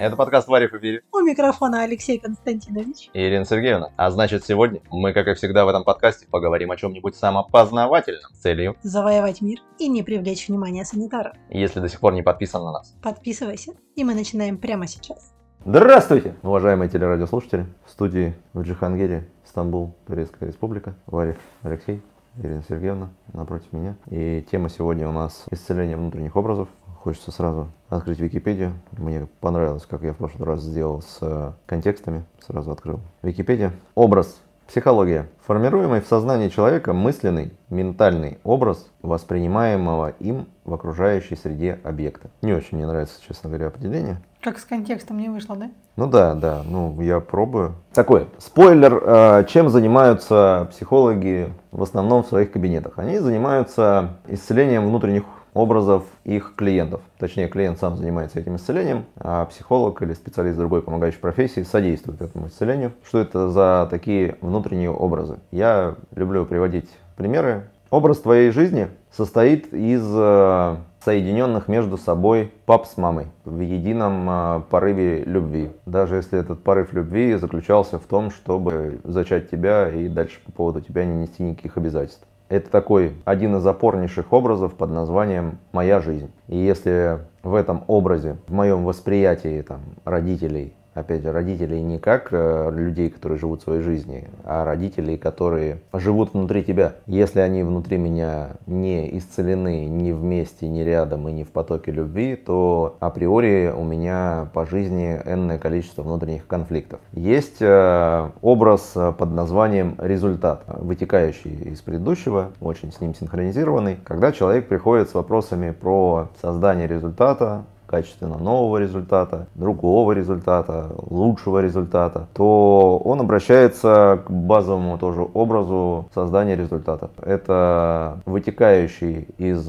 Это подкаст «Варив и Бири». У микрофона Алексей Константинович. И Ирина Сергеевна. А значит, сегодня мы, как и всегда в этом подкасте, поговорим о чем-нибудь самопознавательном с целью. Завоевать мир и не привлечь внимание санитаров. Если до сих пор не подписан на нас. Подписывайся, и мы начинаем прямо сейчас. Здравствуйте, уважаемые телерадиослушатели. В студии в Джихангире, Стамбул, Турецкая Республика. Варив Алексей, Ирина Сергеевна напротив меня. И тема сегодня у нас исцеление внутренних образов. Хочется сразу открыть Википедию. Мне понравилось, как я в прошлый раз сделал с э, контекстами. Сразу открыл. Википедия. Образ. Психология. Формируемый в сознании человека мысленный, ментальный образ воспринимаемого им в окружающей среде объекта. Не очень мне нравится, честно говоря, определение. Как с контекстом не вышло, да? Ну да, да, ну я пробую. Такой спойлер, э, чем занимаются психологи в основном в своих кабинетах? Они занимаются исцелением внутренних образов их клиентов. Точнее, клиент сам занимается этим исцелением, а психолог или специалист другой помогающей профессии содействует этому исцелению. Что это за такие внутренние образы? Я люблю приводить примеры. Образ твоей жизни состоит из э, соединенных между собой пап с мамой в едином э, порыве любви. Даже если этот порыв любви заключался в том, чтобы зачать тебя и дальше по поводу тебя не нести никаких обязательств. Это такой один из опорнейших образов под названием «Моя жизнь». И если в этом образе, в моем восприятии там, родителей опять же, родителей не как э, людей, которые живут своей жизнью, а родителей, которые живут внутри тебя. Если они внутри меня не исцелены ни вместе, ни рядом и не в потоке любви, то априори у меня по жизни энное количество внутренних конфликтов. Есть э, образ под названием результат, вытекающий из предыдущего, очень с ним синхронизированный, когда человек приходит с вопросами про создание результата, качественно нового результата, другого результата, лучшего результата, то он обращается к базовому тоже образу создания результата. Это вытекающий из,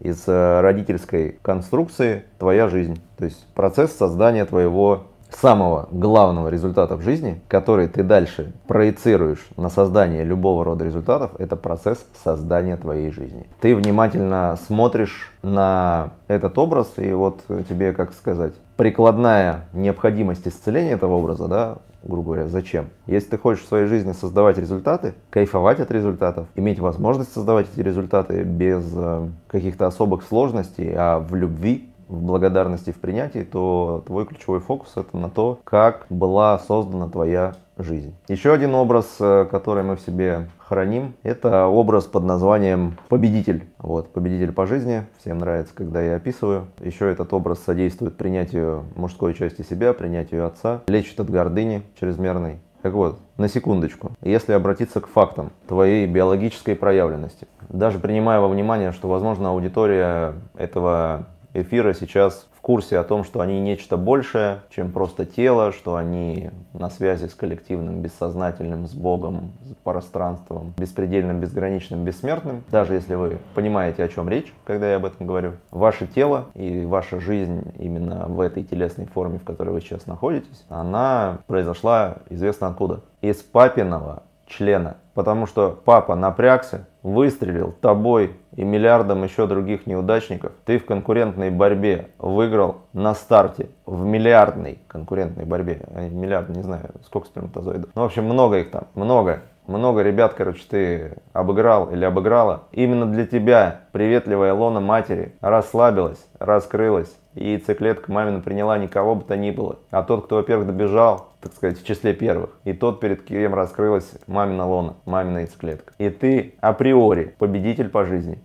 из родительской конструкции твоя жизнь. То есть процесс создания твоего самого главного результата в жизни, который ты дальше проецируешь на создание любого рода результатов, это процесс создания твоей жизни. Ты внимательно смотришь на этот образ, и вот тебе, как сказать, прикладная необходимость исцеления этого образа, да, грубо говоря, зачем? Если ты хочешь в своей жизни создавать результаты, кайфовать от результатов, иметь возможность создавать эти результаты без э, каких-то особых сложностей, а в любви, в благодарности, в принятии, то твой ключевой фокус это на то, как была создана твоя жизнь. Еще один образ, э, который мы в себе храним, это образ под названием победитель. Вот, победитель по жизни. Всем нравится, когда я описываю. Еще этот образ содействует принятию мужской части себя, принятию отца, лечит от гордыни чрезмерной. Так вот, на секундочку, если обратиться к фактам твоей биологической проявленности, даже принимая во внимание, что, возможно, аудитория этого эфира сейчас в курсе о том, что они нечто большее, чем просто тело, что они на связи с коллективным, бессознательным, с Богом, с пространством, беспредельным, безграничным, бессмертным. Даже если вы понимаете, о чем речь, когда я об этом говорю, ваше тело и ваша жизнь именно в этой телесной форме, в которой вы сейчас находитесь, она произошла известно откуда. Из папиного члена. Потому что папа напрягся, выстрелил тобой и миллиардом еще других неудачников. Ты в конкурентной борьбе выиграл на старте. В миллиардной конкурентной борьбе. Миллиард, не знаю, сколько сперматозоидов. Ну, в общем, много их там. Много. Много ребят, короче, ты обыграл или обыграла. Именно для тебя приветливая лона матери расслабилась, раскрылась. И яйцеклетка мамина приняла никого бы то ни было. А тот, кто, во-первых, добежал, так сказать, в числе первых. И тот, перед кем раскрылась мамина лона, мамина яйцеклетка. И ты априори победитель по жизни.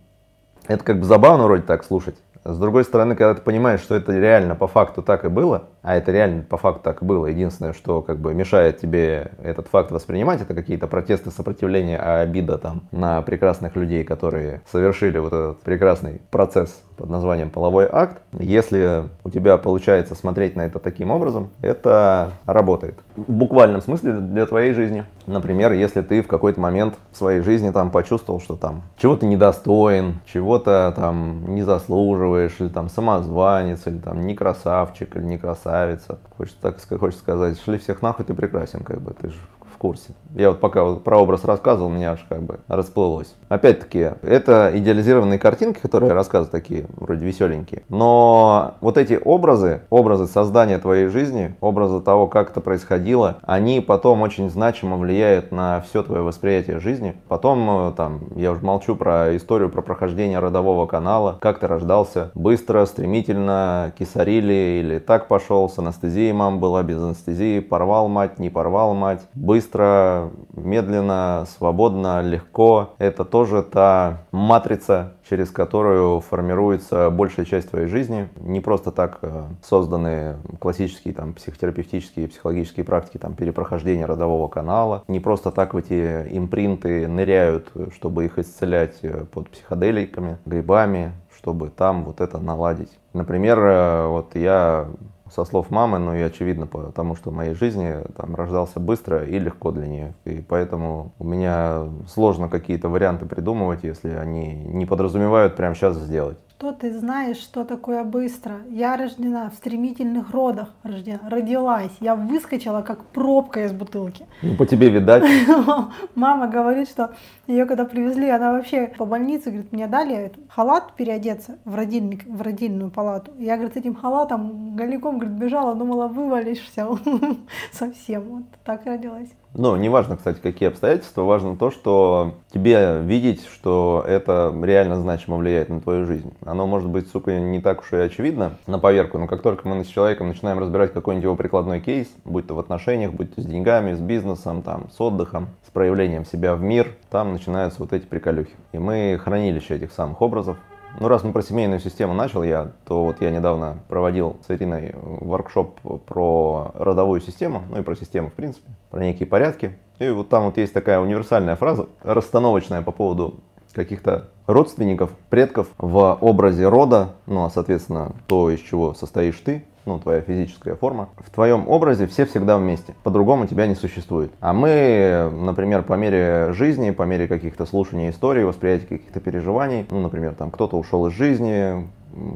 Это как бы забавно вроде так слушать. С другой стороны, когда ты понимаешь, что это реально по факту так и было, а это реально по факту так и было, единственное, что как бы мешает тебе этот факт воспринимать, это какие-то протесты, сопротивления, а обида там на прекрасных людей, которые совершили вот этот прекрасный процесс под названием половой акт. Если у тебя получается смотреть на это таким образом, это работает. В буквальном смысле для твоей жизни. Например, если ты в какой-то момент в своей жизни там почувствовал, что там чего-то недостоин, чего-то там не заслуживаешь, или там самозванец, или там не красавчик, или не красавица. Хочется так хочется сказать, шли всех нахуй, ты прекрасен, как бы, ты же в курсе. Я вот пока вот про образ рассказывал, меня аж как бы расплылось. Опять-таки, это идеализированные картинки, которые я рассказываю, такие вроде веселенькие. Но вот эти образы, образы создания твоей жизни, образы того, как это происходило, они потом очень значимо влияют на все твое восприятие жизни. Потом, э, там, я уже молчу про историю про прохождение родового канала, как ты рождался быстро, стремительно, кисарили или так пошел, с анестезией мама была, без анестезии, порвал мать, не порвал мать, быстро, медленно, свободно, легко. Это тоже та матрица, через которую формируется большая часть твоей жизни. Не просто так э, созданы классические там, психотерапевтические, психологические практики там, перепрохождения родового канала. Не просто так в эти импринты ныряют, чтобы их исцелять э, под психоделиками, грибами, чтобы там вот это наладить. Например, э, вот я со слов мамы, ну и очевидно, потому что в моей жизни там рождался быстро и легко для нее. И поэтому у меня сложно какие-то варианты придумывать, если они не подразумевают прямо сейчас сделать. Что ты знаешь, что такое быстро? Я рождена в стремительных родах, рождена, родилась. Я выскочила как пробка из бутылки. Ну, по тебе видать. Мама говорит, что ее когда привезли, она вообще по больнице, говорит, мне дали халат переодеться в, родильник, в родильную палату. Я, говорит, с этим халатом голиком, говорит, бежала, думала, вывалишься совсем. Вот так родилась. Ну, неважно, кстати, какие обстоятельства, важно то, что тебе видеть, что это реально значимо влияет на твою жизнь. Оно может быть, сука, не так уж и очевидно на поверку, но как только мы с человеком начинаем разбирать какой-нибудь его прикладной кейс, будь то в отношениях, будь то с деньгами, с бизнесом, там, с отдыхом, с проявлением себя в мир, там начинаются вот эти приколюхи. И мы хранилище этих самых образов, ну, раз мы про семейную систему начал я, то вот я недавно проводил с Ириной воркшоп про родовую систему, ну и про систему в принципе, про некие порядки. И вот там вот есть такая универсальная фраза, расстановочная по поводу каких-то родственников, предков в образе рода, ну а соответственно то, из чего состоишь ты, ну, твоя физическая форма, в твоем образе все всегда вместе. По-другому тебя не существует. А мы, например, по мере жизни, по мере каких-то слушаний истории, восприятия каких-то переживаний, ну, например, там кто-то ушел из жизни,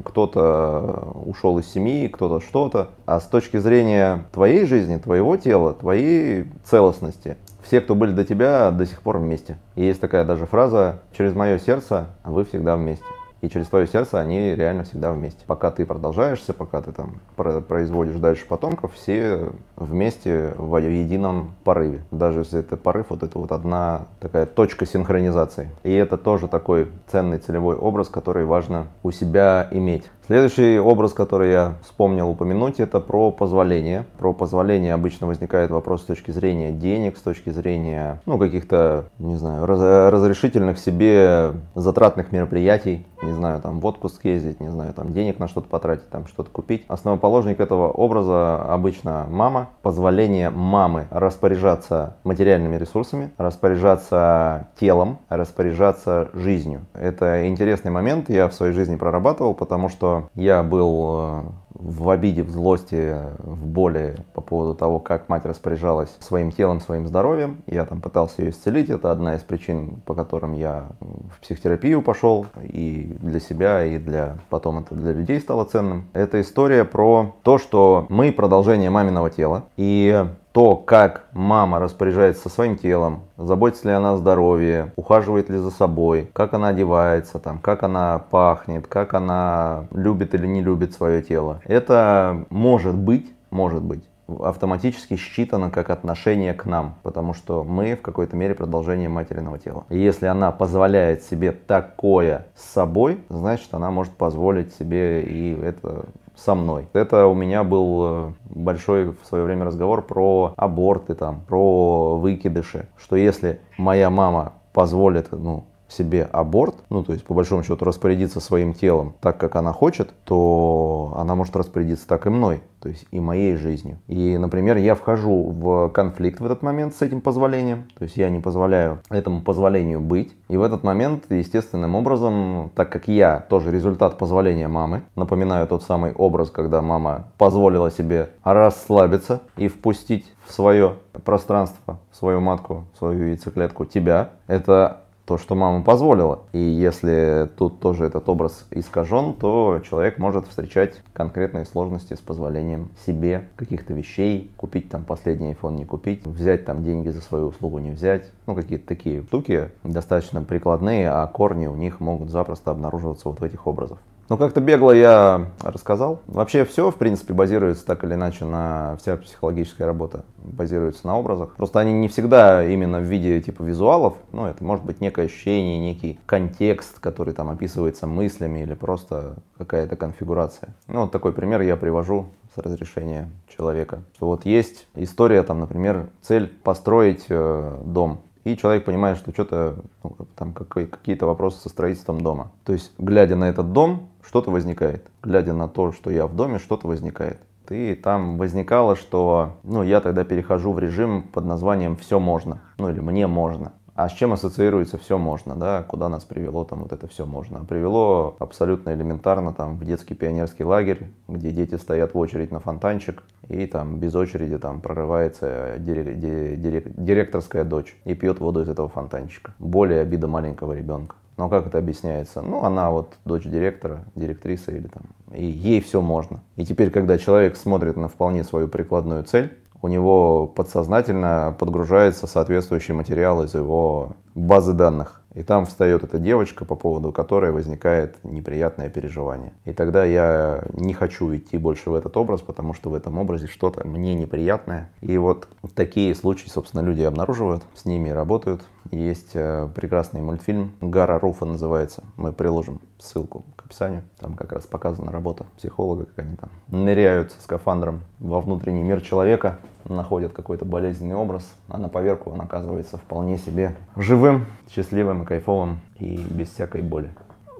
кто-то ушел из семьи, кто-то что-то. А с точки зрения твоей жизни, твоего тела, твоей целостности, все, кто были до тебя, до сих пор вместе. И есть такая даже фраза «через мое сердце вы всегда вместе» и через твое сердце они реально всегда вместе. Пока ты продолжаешься, пока ты там производишь дальше потомков, все вместе в едином порыве. Даже если это порыв, вот это вот одна такая точка синхронизации. И это тоже такой ценный целевой образ, который важно у себя иметь. Следующий образ, который я вспомнил упомянуть, это про позволение. Про позволение обычно возникает вопрос с точки зрения денег, с точки зрения, ну, каких-то, не знаю, раз, разрешительных себе затратных мероприятий. Не знаю, там, в отпуск ездить, не знаю, там, денег на что-то потратить, там, что-то купить. Основоположник этого образа обычно мама. Позволение мамы распоряжаться материальными ресурсами, распоряжаться телом, распоряжаться жизнью. Это интересный момент, я в своей жизни прорабатывал, потому что я был э, в обиде, в злости, в боли по поводу того, как мать распоряжалась своим телом, своим здоровьем. Я там пытался ее исцелить. Это одна из причин, по которым я в психотерапию пошел. И для себя, и для потом это для людей стало ценным. Это история про то, что мы продолжение маминого тела. И то, как мама распоряжается своим телом, заботится ли она о здоровье, ухаживает ли за собой, как она одевается, там, как она пахнет, как она любит или не любит свое тело. Это может быть, может быть, автоматически считано как отношение к нам, потому что мы в какой-то мере продолжение материного тела. И если она позволяет себе такое с собой, значит она может позволить себе и это со мной. Это у меня был э, большой в свое время разговор про аборты, там, про выкидыши, что если моя мама позволит ну, себе аборт, ну то есть по большому счету распорядиться своим телом так, как она хочет, то она может распорядиться так и мной, то есть и моей жизнью. И, например, я вхожу в конфликт в этот момент с этим позволением, то есть я не позволяю этому позволению быть. И в этот момент, естественным образом, так как я тоже результат позволения мамы, напоминаю тот самый образ, когда мама позволила себе расслабиться и впустить в свое пространство, в свою матку, в свою яйцеклетку тебя, это то, что мама позволила. И если тут тоже этот образ искажен, то человек может встречать конкретные сложности с позволением себе каких-то вещей, купить там последний iPhone, не купить, взять там деньги за свою услугу, не взять. Ну, какие-то такие штуки достаточно прикладные, а корни у них могут запросто обнаруживаться вот в этих образах. Ну, как-то бегло я рассказал. Вообще все, в принципе, базируется так или иначе на... Вся психологическая работа базируется на образах. Просто они не всегда именно в виде типа визуалов. Ну, это может быть некое ощущение, некий контекст, который там описывается мыслями или просто какая-то конфигурация. Ну, вот такой пример я привожу с разрешения человека. Вот есть история, там, например, цель построить э, дом и человек понимает, что что-то, ну, там какие-то вопросы со строительством дома. То есть, глядя на этот дом, что-то возникает. Глядя на то, что я в доме, что-то возникает. И там возникало, что ну, я тогда перехожу в режим под названием «все можно», ну или «мне можно». А с чем ассоциируется все можно, да, куда нас привело там вот это все можно? Привело абсолютно элементарно там в детский пионерский лагерь, где дети стоят в очередь на фонтанчик, и там без очереди там прорывается директорская дочь и пьет воду из этого фонтанчика. Более обида маленького ребенка. Но как это объясняется? Ну, она вот дочь директора, директриса или там, и ей все можно. И теперь, когда человек смотрит на вполне свою прикладную цель, у него подсознательно подгружается соответствующий материал из его базы данных. И там встает эта девочка, по поводу которой возникает неприятное переживание. И тогда я не хочу идти больше в этот образ, потому что в этом образе что-то мне неприятное. И вот такие случаи, собственно, люди обнаруживают, с ними работают. Есть э, прекрасный мультфильм «Гара Руфа» называется. Мы приложим ссылку к описанию. Там как раз показана работа психолога, как они там ныряют со скафандром во внутренний мир человека, находят какой-то болезненный образ, а на поверку он оказывается вполне себе живым, счастливым и кайфовым и без всякой боли.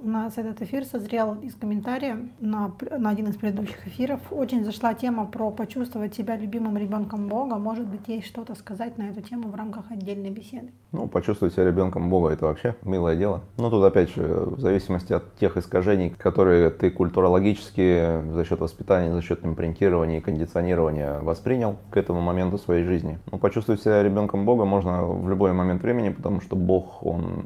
У нас этот эфир созрел из комментария на, на один из предыдущих эфиров. Очень зашла тема про почувствовать себя любимым ребенком Бога. Может быть, есть что-то сказать на эту тему в рамках отдельной беседы? Ну, почувствовать себя ребенком Бога это вообще милое дело. Но тут опять же, в зависимости от тех искажений, которые ты культурологически за счет воспитания, за счет импринтирования и кондиционирования воспринял к этому моменту своей жизни. Ну, почувствовать себя ребенком Бога можно в любой момент времени, потому что Бог, он,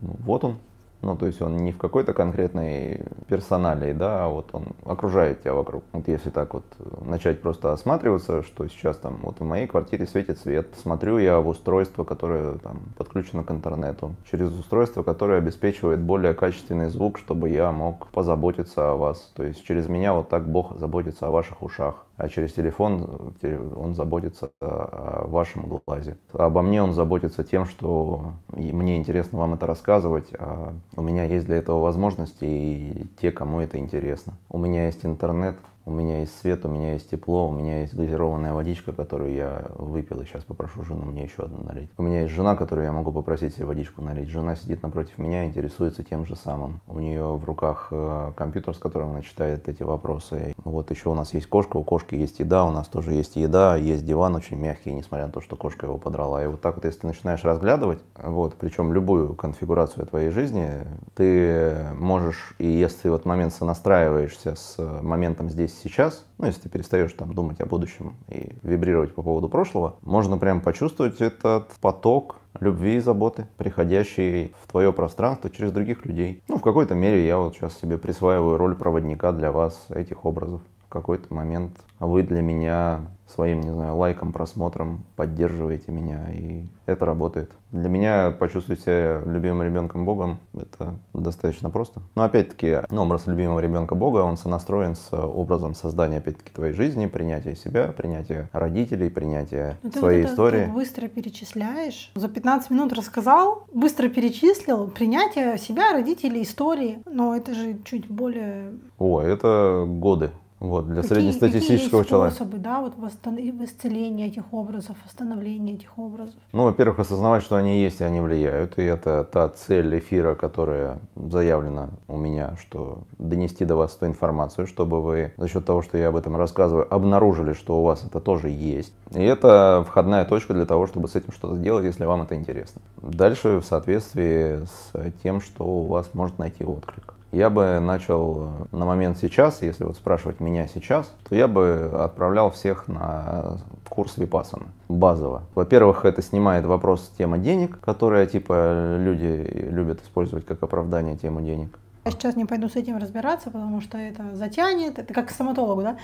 ну, вот он, ну, то есть он не в какой-то конкретной персоналии, да, а вот он окружает тебя вокруг. Вот если так вот начать просто осматриваться, что сейчас там вот в моей квартире светит свет, смотрю я в устройство, которое там подключено к интернету, через устройство, которое обеспечивает более качественный звук, чтобы я мог позаботиться о вас. То есть через меня вот так Бог заботится о ваших ушах а через телефон он заботится о вашем глазе. Обо мне он заботится тем, что мне интересно вам это рассказывать, а у меня есть для этого возможности и те, кому это интересно. У меня есть интернет, у меня есть свет, у меня есть тепло, у меня есть газированная водичка, которую я выпил, и сейчас попрошу жену мне еще одну налить. У меня есть жена, которую я могу попросить себе водичку налить. Жена сидит напротив меня, интересуется тем же самым. У нее в руках э, компьютер, с которым она читает эти вопросы. Вот еще у нас есть кошка, у кошки есть еда, у нас тоже есть еда, есть диван очень мягкий, несмотря на то, что кошка его подрала. И вот так вот, если начинаешь разглядывать, вот, причем любую конфигурацию твоей жизни, ты можешь, и если в этот момент сонастраиваешься с моментом здесь сейчас, ну, если ты перестаешь там думать о будущем и вибрировать по поводу прошлого, можно прям почувствовать этот поток любви и заботы, приходящий в твое пространство через других людей. Ну, в какой-то мере я вот сейчас себе присваиваю роль проводника для вас этих образов. В какой-то момент вы для меня своим, не знаю, лайком, просмотром поддерживаете меня, и это работает. Для меня почувствовать себя любимым ребенком Богом, это достаточно просто. Но опять-таки, ну, образ любимого ребенка Бога, он сонастроен с образом создания, опять-таки, твоей жизни, принятия себя, принятия родителей, принятия Но ну, своей вот истории. Ты быстро перечисляешь, за 15 минут рассказал, быстро перечислил принятие себя, родителей, истории, но это же чуть более... О, это годы вот, для какие, среднестатистического какие человека. способы, да, вот в исцеления этих образов, восстановления этих образов? Ну, во-первых, осознавать, что они есть и они влияют. И это та цель эфира, которая заявлена у меня, что донести до вас эту информацию, чтобы вы за счет того, что я об этом рассказываю, обнаружили, что у вас это тоже есть. И это входная точка для того, чтобы с этим что-то сделать, если вам это интересно. Дальше в соответствии с тем, что у вас может найти отклик. Я бы начал на момент сейчас, если вот спрашивать меня сейчас, то я бы отправлял всех на курс Випасана базово. Во-первых, это снимает вопрос темы денег, которая типа люди любят использовать как оправдание тему денег. Я сейчас не пойду с этим разбираться, потому что это затянет. Это как к стоматологу, да?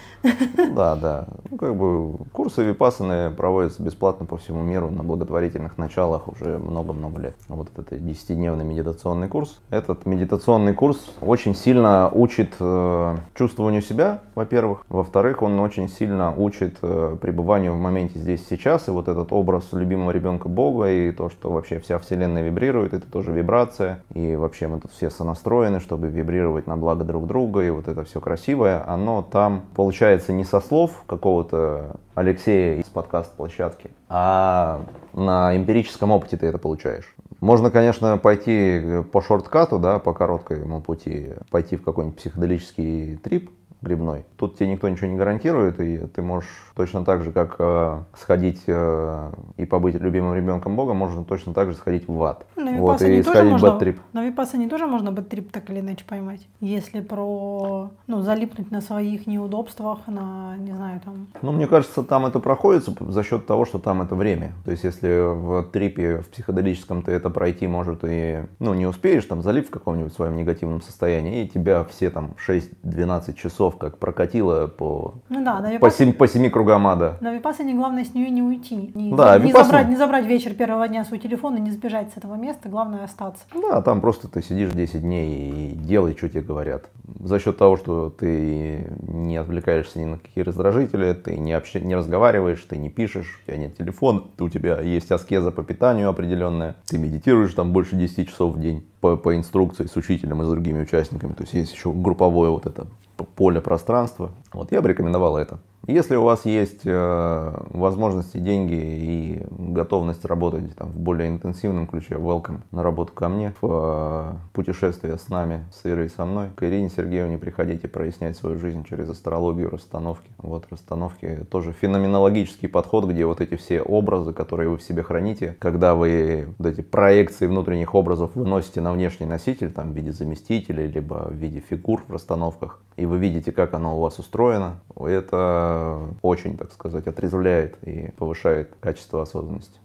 Да, да. Ну, как бы курсы випасаны проводятся бесплатно по всему миру на благотворительных началах уже много-много лет. Вот этот 10-дневный медитационный курс. Этот медитационный курс очень сильно учит э, чувствованию себя, во-первых. Во-вторых, он очень сильно учит э, пребыванию в моменте здесь сейчас. И вот этот образ любимого ребенка Бога и то, что вообще вся Вселенная вибрирует, это тоже вибрация. И вообще мы тут все сонастроены, что чтобы вибрировать на благо друг друга, и вот это все красивое, оно там получается не со слов какого-то Алексея из подкаст-площадки, а на эмпирическом опыте ты это получаешь. Можно, конечно, пойти по шорткату, да, по короткому пути, пойти в какой-нибудь психоделический трип, грибной. Тут тебе никто ничего не гарантирует, и ты можешь точно так же, как э, сходить э, и побыть любимым ребенком Бога, можно точно так же сходить в ад. На вот, и сходить можно, в бэт-трип. На Випассане тоже можно бэт-трип так или иначе поймать. Если про, ну, залипнуть на своих неудобствах, на, не знаю, там... Ну, мне кажется, там это проходится за счет того, что там это время. То есть, если в трипе, в психоделическом ты это пройти, может, и, ну, не успеешь, там, залип в каком-нибудь своем негативном состоянии, и тебя все там 6-12 часов часов как прокатило по, ну, да, на по, семи, по семи кругам ада. На Випассане главное с нее не уйти. Не, да, не, Випассана... забрать, не забрать вечер первого дня свой телефон и не сбежать с этого места, главное остаться. Да, там просто ты сидишь 10 дней и делай, что тебе говорят. За счет того, что ты не отвлекаешься ни на какие раздражители, ты не, общ... не разговариваешь, ты не пишешь, у тебя нет телефона, у тебя есть аскеза по питанию определенная, ты медитируешь там больше 10 часов в день по, по инструкции с учителем и с другими участниками. То есть есть еще групповое вот это поле пространства. Вот я бы рекомендовал это. Если у вас есть э, возможности, деньги и готовность работать там, в более интенсивном ключе, welcome на работу ко мне, в э, путешествие с нами, с Ирой и со мной. К Ирине Сергеевне приходите прояснять свою жизнь через астрологию, расстановки. Вот расстановки тоже феноменологический подход, где вот эти все образы, которые вы в себе храните, когда вы вот эти проекции внутренних образов выносите на внешний носитель, там в виде заместителей, либо в виде фигур в расстановках, и вы видите, как оно у вас устроено, это очень, так сказать, отрезвляет и повышает качество осознанности.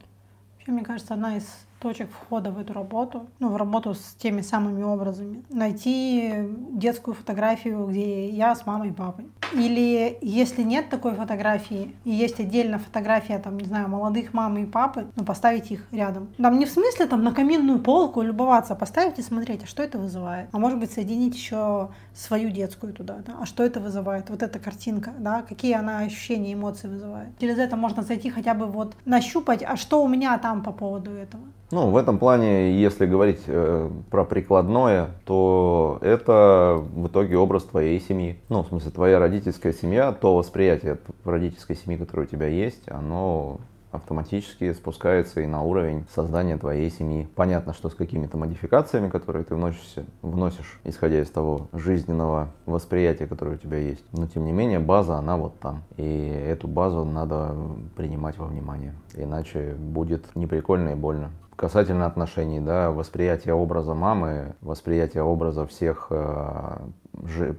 Вообще, мне кажется, одна из точек входа в эту работу, ну, в работу с теми самыми образами. Найти детскую фотографию, где я с мамой и папой. Или если нет такой фотографии, и есть отдельно фотография, там, не знаю, молодых мамы и папы, ну, поставить их рядом. Там не в смысле там на каминную полку любоваться, а поставить и смотреть, а что это вызывает. А может быть, соединить еще свою детскую туда, да? а что это вызывает, вот эта картинка, да, какие она ощущения, эмоции вызывает. Через это можно зайти хотя бы вот нащупать, а что у меня там по поводу этого. Ну, в этом плане, если говорить э, про прикладное, то это в итоге образ твоей семьи. Ну, в смысле, твоя родительская семья, то восприятие родительской семьи, которое у тебя есть, оно автоматически спускается и на уровень создания твоей семьи. Понятно, что с какими-то модификациями, которые ты вносишь, вносишь, исходя из того жизненного восприятия, которое у тебя есть. Но тем не менее, база, она вот там. И эту базу надо принимать во внимание. Иначе будет неприкольно и больно касательно отношений, да, восприятие образа мамы, восприятие образа всех э,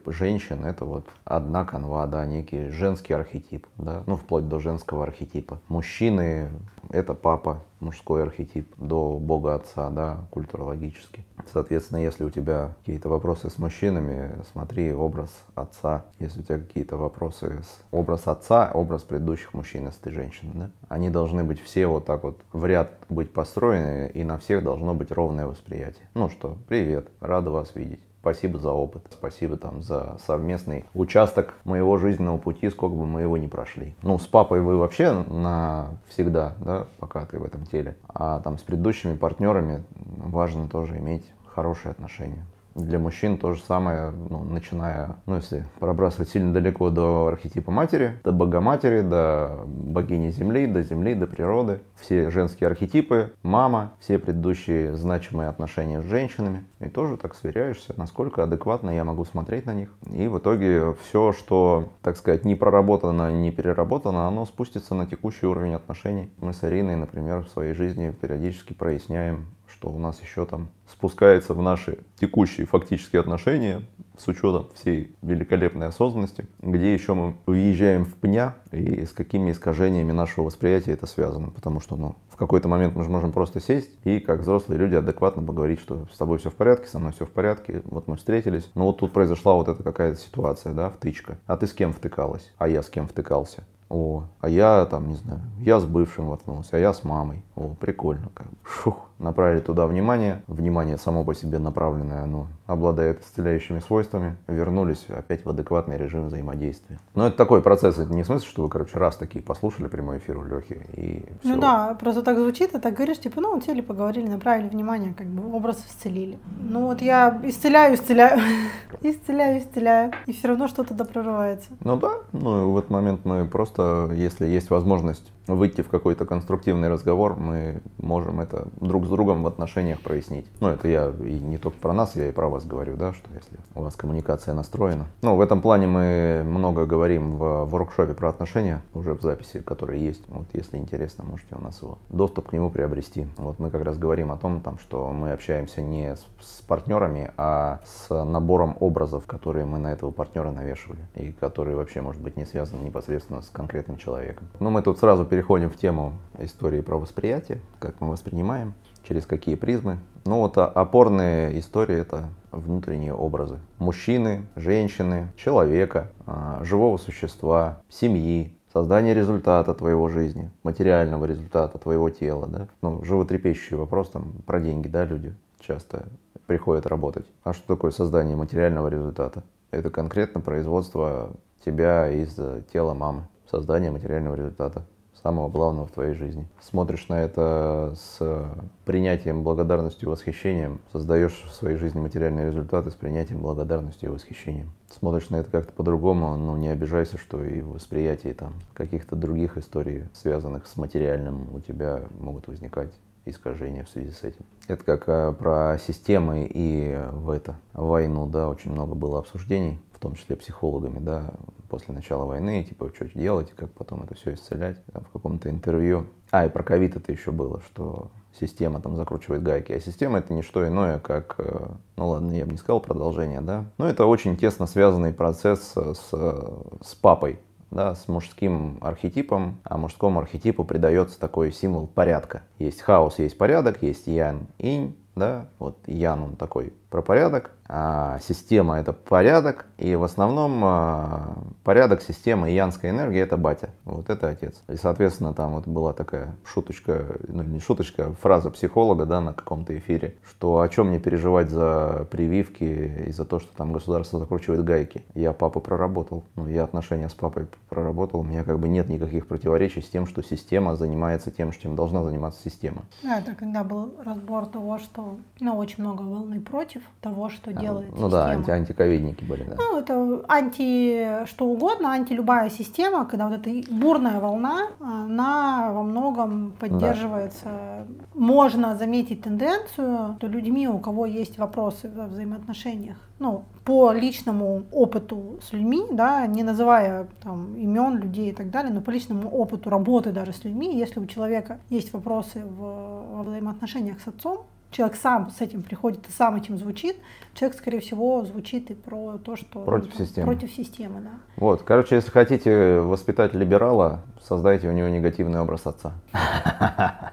женщин, это вот одна канва, да, некий женский архетип, да, ну, вплоть до женского архетипа. Мужчины — это папа, мужской архетип, до бога отца, да, культурологически. Соответственно, если у тебя какие-то вопросы с мужчинами, смотри образ отца. Если у тебя какие-то вопросы с образ отца, образ предыдущих мужчин, если ты женщина, да, они должны быть все вот так вот в ряд быть построены, и на всех должно быть ровное восприятие. Ну что, привет, рада вас видеть. Спасибо за опыт, спасибо там за совместный участок моего жизненного пути, сколько бы мы его ни прошли. Ну, с папой вы вообще на всегда, да, пока ты в этом теле. А там с предыдущими партнерами важно тоже иметь хорошие отношения. Для мужчин то же самое, ну, начиная, ну, если пробрасывать сильно далеко до архетипа матери, до богоматери, до богини Земли, до Земли, до природы. Все женские архетипы, мама, все предыдущие значимые отношения с женщинами. И тоже так сверяешься, насколько адекватно я могу смотреть на них. И в итоге все, что, так сказать, не проработано, не переработано, оно спустится на текущий уровень отношений. Мы с Ариной, например, в своей жизни периодически проясняем что у нас еще там спускается в наши текущие фактические отношения с учетом всей великолепной осознанности, где еще мы уезжаем в пня и с какими искажениями нашего восприятия это связано. Потому что ну, в какой-то момент мы же можем просто сесть и как взрослые люди адекватно поговорить, что с тобой все в порядке, со мной все в порядке, вот мы встретились, но вот тут произошла вот эта какая-то ситуация, да, втычка. А ты с кем втыкалась? А я с кем втыкался? О, а я там, не знаю, я с бывшим воткнулся, а я с мамой. О, прикольно. Как бы. Шух, направили туда внимание. Внимание само по себе направленное, оно обладает исцеляющими свойствами. Вернулись опять в адекватный режим взаимодействия. Но это такой процесс, это не в смысле, что вы, короче, раз такие послушали прямой эфир у Лехи и все. Ну да, просто так звучит, а так говоришь, типа, ну, сели, поговорили, направили внимание, как бы образ исцелили. Ну вот я исцеляю, исцеляю, исцеляю, исцеляю, и все равно что-то да прорывается. Ну да, ну и в этот момент мы просто просто если есть возможность выйти в какой-то конструктивный разговор, мы можем это друг с другом в отношениях прояснить. Ну, это я и не только про нас, я и про вас говорю, да, что если у вас коммуникация настроена. Ну, в этом плане мы много говорим в воркшопе про отношения, уже в записи, которые есть. Вот, если интересно, можете у нас его доступ к нему приобрести. Вот мы как раз говорим о том, там, что мы общаемся не с, с партнерами, а с набором образов, которые мы на этого партнера навешивали, и которые вообще, может быть, не связаны непосредственно с конкретным человеком. Ну, мы тут сразу переходим переходим в тему истории про восприятие, как мы воспринимаем, через какие призмы. Ну вот а, опорные истории это внутренние образы. Мужчины, женщины, человека, а, живого существа, семьи, создание результата твоего жизни, материального результата твоего тела, да. Ну, животрепещущий вопрос там про деньги, да, люди часто приходят работать. А что такое создание материального результата? Это конкретно производство тебя из тела мамы, создание материального результата самого главного в твоей жизни. Смотришь на это с принятием, благодарностью и восхищением, создаешь в своей жизни материальные результаты с принятием, благодарностью и восхищением. Смотришь на это как-то по-другому, ну не обижайся, что и в восприятии там каких-то других историй, связанных с материальным, у тебя могут возникать искажения в связи с этим. Это как э, про системы и в это войну, да, очень много было обсуждений в том числе психологами, да, после начала войны, типа, что делать, как потом это все исцелять. Там, в каком-то интервью. А, и про ковид это еще было, что система там закручивает гайки. А система это не что иное, как, э, ну ладно, я бы не сказал продолжение, да, но это очень тесно связанный процесс с, с папой, да, с мужским архетипом, а мужскому архетипу придается такой символ порядка. Есть хаос, есть порядок, есть ян, инь, да, вот ян он такой про порядок, а система это порядок, и в основном а, порядок системы и янская энергия это батя, вот это отец. И соответственно там вот была такая шуточка, ну не шуточка, а фраза психолога, да, на каком-то эфире, что о чем мне переживать за прививки и за то, что там государство закручивает гайки. Я папу проработал, ну я отношения с папой проработал, у меня как бы нет никаких противоречий с тем, что система занимается тем, чем должна заниматься система. Да, это когда был разбор того, что ну, очень много волны против, против того, что а, делает Ну система. да, анти антиковидники были, да. Ну, это анти что угодно, анти любая система, когда вот эта бурная волна, она во многом поддерживается. Да. Можно заметить тенденцию, что людьми, у кого есть вопросы во взаимоотношениях, ну, по личному опыту с людьми, да, не называя там имен людей и так далее, но по личному опыту работы даже с людьми, если у человека есть вопросы в, во взаимоотношениях с отцом, человек сам с этим приходит и сам этим звучит, человек, скорее всего, звучит и про то, что против ну, системы. Против системы, да. Вот, короче, если хотите воспитать либерала, создайте у него негативный образ отца.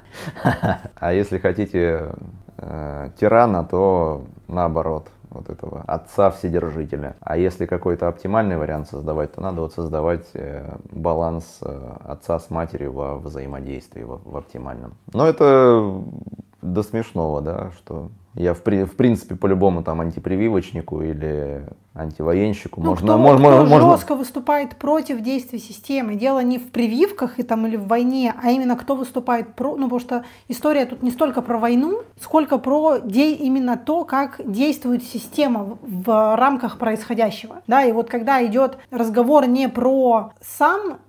А если хотите э, тирана, то наоборот вот этого отца вседержителя. А если какой-то оптимальный вариант создавать, то надо вот создавать э, баланс э, отца с матерью во взаимодействии, в, в оптимальном. Но это до смешного, да, что я в, при, в принципе по-любому там антипрививочнику или антивоенщику ну, можно, кто, можно, кто можно жестко выступает против действий системы. Дело не в прививках и там или в войне, а именно кто выступает про, ну потому что история тут не столько про войну, сколько про де, именно то, как действует система в, в рамках происходящего, да, и вот когда идет разговор не про сам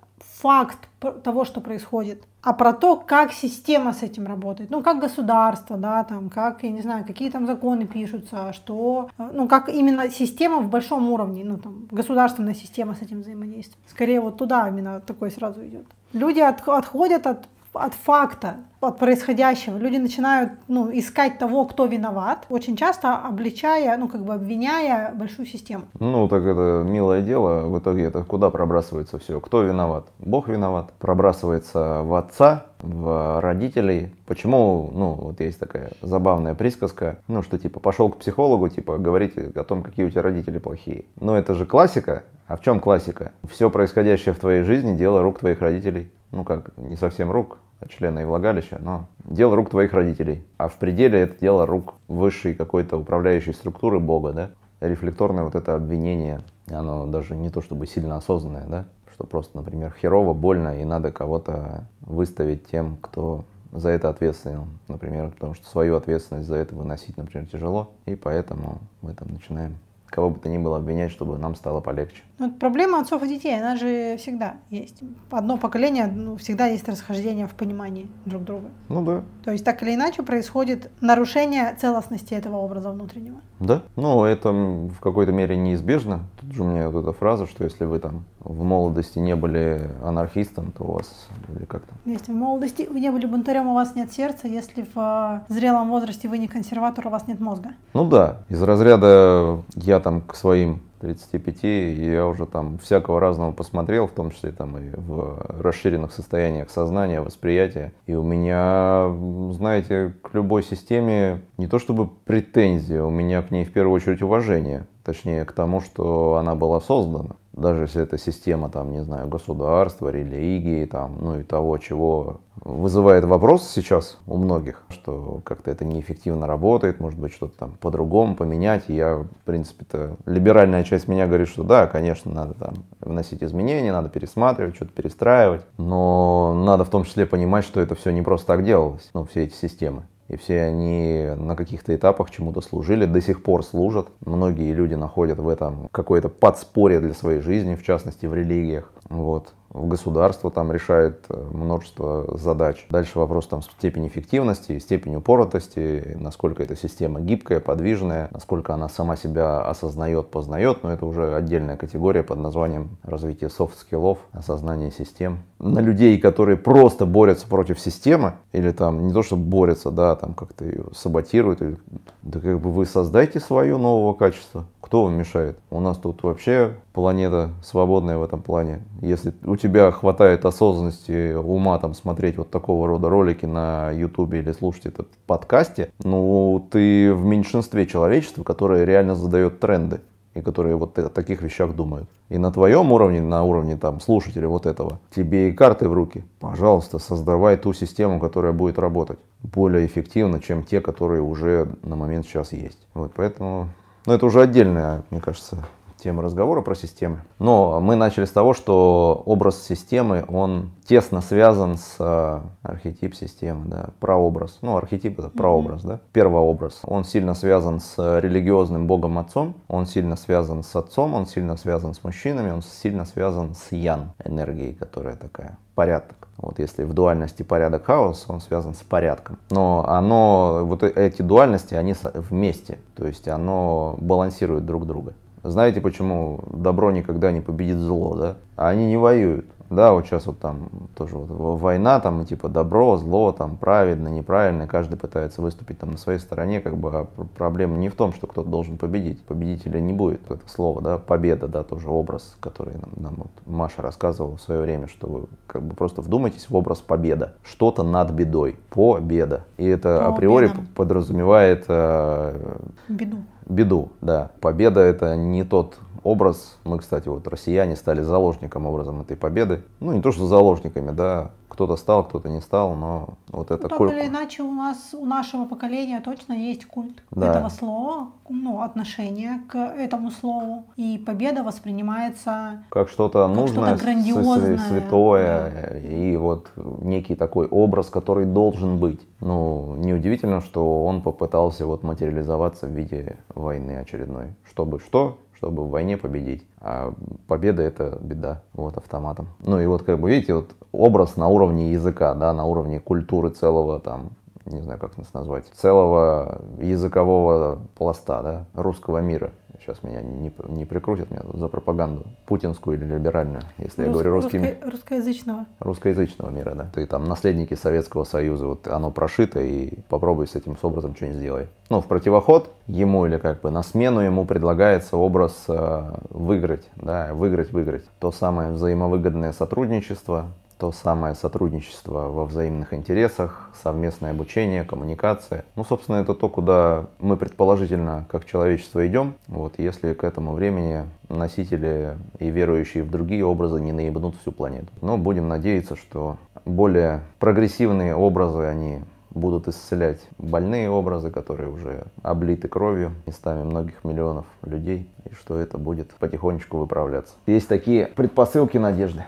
факт того, что происходит, а про то, как система с этим работает. Ну, как государство, да, там, как, я не знаю, какие там законы пишутся, что, ну, как именно система в большом уровне, ну, там, государственная система с этим взаимодействует. Скорее вот туда именно такой сразу идет. Люди от, отходят от от факта, от происходящего. Люди начинают ну, искать того, кто виноват, очень часто обличая, ну как бы обвиняя большую систему. Ну так это милое дело, в итоге это куда пробрасывается все? Кто виноват? Бог виноват. Пробрасывается в отца, в родителей. Почему, ну, вот есть такая забавная присказка, ну, что типа пошел к психологу, типа говорите о том, какие у тебя родители плохие. Но это же классика. А в чем классика? Все происходящее в твоей жизни дело рук твоих родителей. Ну как, не совсем рук, члена и влагалища, но дело рук твоих родителей. А в пределе это дело рук высшей какой-то управляющей структуры Бога, да? Рефлекторное вот это обвинение, оно даже не то чтобы сильно осознанное, да? что просто, например, херово, больно, и надо кого-то выставить тем, кто за это ответственен, например, потому что свою ответственность за это выносить, например, тяжело, и поэтому мы там начинаем кого бы то ни было обвинять, чтобы нам стало полегче. Ну, проблема отцов и детей, она же всегда есть. Одно поколение, ну, всегда есть расхождение в понимании друг друга. Ну да. То есть так или иначе происходит нарушение целостности этого образа внутреннего. Да, ну это в какой-то мере неизбежно. Тут же у меня вот эта фраза, что если вы там в молодости не были анархистом, то у вас или как там? Если в молодости вы не были бунтарем, у вас нет сердца, если в зрелом возрасте вы не консерватор, у вас нет мозга. Ну да, из разряда я там к своим 35, и я уже там всякого разного посмотрел, в том числе там и в расширенных состояниях сознания, восприятия. И у меня, знаете, к любой системе не то чтобы претензия, у меня к ней в первую очередь уважение. Точнее, к тому, что она была создана даже если это система, там, не знаю, государства, религии, там, ну и того, чего вызывает вопрос сейчас у многих, что как-то это неэффективно работает, может быть, что-то там по-другому поменять. И я, в принципе-то, либеральная часть меня говорит, что да, конечно, надо там вносить изменения, надо пересматривать, что-то перестраивать, но надо в том числе понимать, что это все не просто так делалось, ну, все эти системы и все они на каких-то этапах чему-то служили, до сих пор служат. Многие люди находят в этом какое-то подспорье для своей жизни, в частности в религиях. Вот государство там решает э, множество задач. Дальше вопрос там степени эффективности, степень упоротости, насколько эта система гибкая, подвижная, насколько она сама себя осознает, познает, но это уже отдельная категория под названием развитие soft skill ов, осознание систем. На людей, которые просто борются против системы, или там не то, что борются, да, там как-то ее саботируют, или, да как бы вы создайте свое нового качества. Кто вам мешает? У нас тут вообще планета свободная в этом плане. Если у тебя хватает осознанности, ума там смотреть вот такого рода ролики на ютубе или слушать это в подкасте, ну ты в меньшинстве человечества, которое реально задает тренды и которые вот о таких вещах думают. И на твоем уровне, на уровне там слушателя вот этого, тебе и карты в руки. Пожалуйста, создавай ту систему, которая будет работать более эффективно, чем те, которые уже на момент сейчас есть. Вот поэтому, ну это уже отдельная, мне кажется, тема разговора про системы. Но мы начали с того, что образ системы, он тесно связан с э, архетип системы, да, прообраз. Ну, архетип это прообраз, mm-hmm. да, первообраз. Он сильно связан с религиозным богом отцом, он сильно связан с отцом, он сильно связан с мужчинами, он сильно связан с ян, энергией, которая такая, порядок. Вот если в дуальности порядок хаос, он связан с порядком. Но оно, вот эти дуальности, они вместе. То есть оно балансирует друг друга. Знаете, почему добро никогда не победит зло, да? Они не воюют. Да, вот сейчас вот там тоже вот война, там типа добро, зло, там правильно, неправильно, каждый пытается выступить там на своей стороне, как бы а проблема не в том, что кто-то должен победить, победителя не будет, это слово, да, победа, да, тоже образ, который нам, нам вот Маша рассказывала в свое время, что вы как бы просто вдумайтесь в образ победа, что-то над бедой, победа, и это По априори бедам. подразумевает э, беду беду, да. Победа это не тот образ. Мы, кстати, вот россияне стали заложником образом этой победы. Ну, не то, что заложниками, да, кто-то стал, кто-то не стал, но вот это... Ну, так или иначе у нас, у нашего поколения точно есть культ да. этого слова, ну, отношение к этому слову. И победа воспринимается... Как что-то как нужное, что грандиозное, святое, да. и вот некий такой образ, который должен быть. Ну, неудивительно, что он попытался вот материализоваться в виде войны очередной. Чтобы что? Чтобы в войне победить. А победа это беда, вот автоматом. Ну и вот как бы видите, вот образ на уровне языка, да, на уровне культуры целого там, не знаю, как нас назвать, целого языкового пласта, да, русского мира. Сейчас меня не, не прикрутят меня за пропаганду путинскую или либеральную, если Рус, я говорю русским... Русско, русскоязычного. Русскоязычного мира, да. Ты там наследники Советского Союза, вот оно прошито, и попробуй с этим с образом что-нибудь сделай. Ну, в противоход ему или как бы на смену ему предлагается образ э, выиграть, да, выиграть, выиграть. То самое взаимовыгодное сотрудничество, то самое сотрудничество во взаимных интересах, совместное обучение, коммуникация. Ну, собственно, это то, куда мы предположительно как человечество идем. Вот, если к этому времени носители и верующие в другие образы не наебнут всю планету. Но будем надеяться, что более прогрессивные образы, они будут исцелять больные образы, которые уже облиты кровью местами многих миллионов людей, и что это будет потихонечку выправляться. Есть такие предпосылки надежды.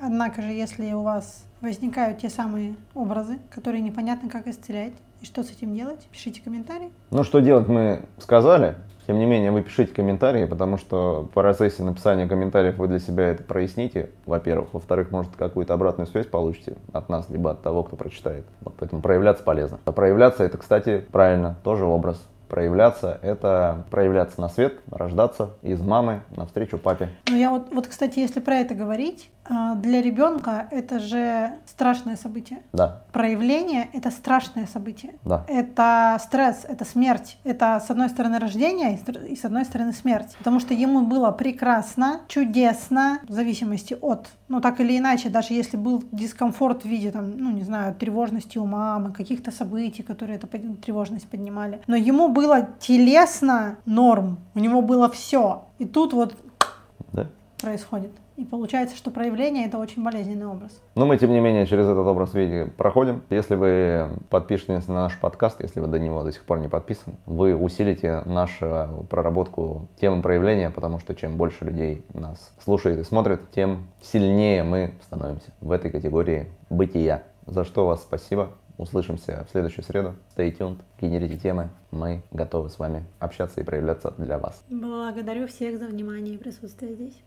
Однако же, если у вас возникают те самые образы, которые непонятно как исцелять, и что с этим делать, пишите комментарии. Ну, что делать мы сказали. Тем не менее, вы пишите комментарии, потому что в процессе написания комментариев вы для себя это проясните, во-первых. Во-вторых, может, какую-то обратную связь получите от нас, либо от того, кто прочитает. Вот поэтому проявляться полезно. А проявляться это, кстати, правильно, тоже образ. Проявляться – это проявляться на свет, рождаться из мамы навстречу папе. Ну я вот, вот, кстати, если про это говорить, а, для ребенка это же страшное событие. Да. Проявление – это страшное событие. Да. Это стресс, это смерть. Это, с одной стороны, рождение и, с одной стороны, смерть. Потому что ему было прекрасно, чудесно, в зависимости от, ну, так или иначе, даже если был дискомфорт в виде, там, ну, не знаю, тревожности у мамы, каких-то событий, которые эту тревожность поднимали. Но ему было телесно норм, у него было все. И тут вот да. происходит. И получается, что проявление это очень болезненный образ. Но мы, тем не менее, через этот образ видео проходим. Если вы подпишетесь на наш подкаст, если вы до него до сих пор не подписаны, вы усилите нашу проработку темы проявления, потому что чем больше людей нас слушает и смотрит, тем сильнее мы становимся в этой категории бытия. За что вас спасибо. Услышимся в следующую среду. Stay tuned, генерите темы. Мы готовы с вами общаться и проявляться для вас. Благодарю всех за внимание и присутствие здесь.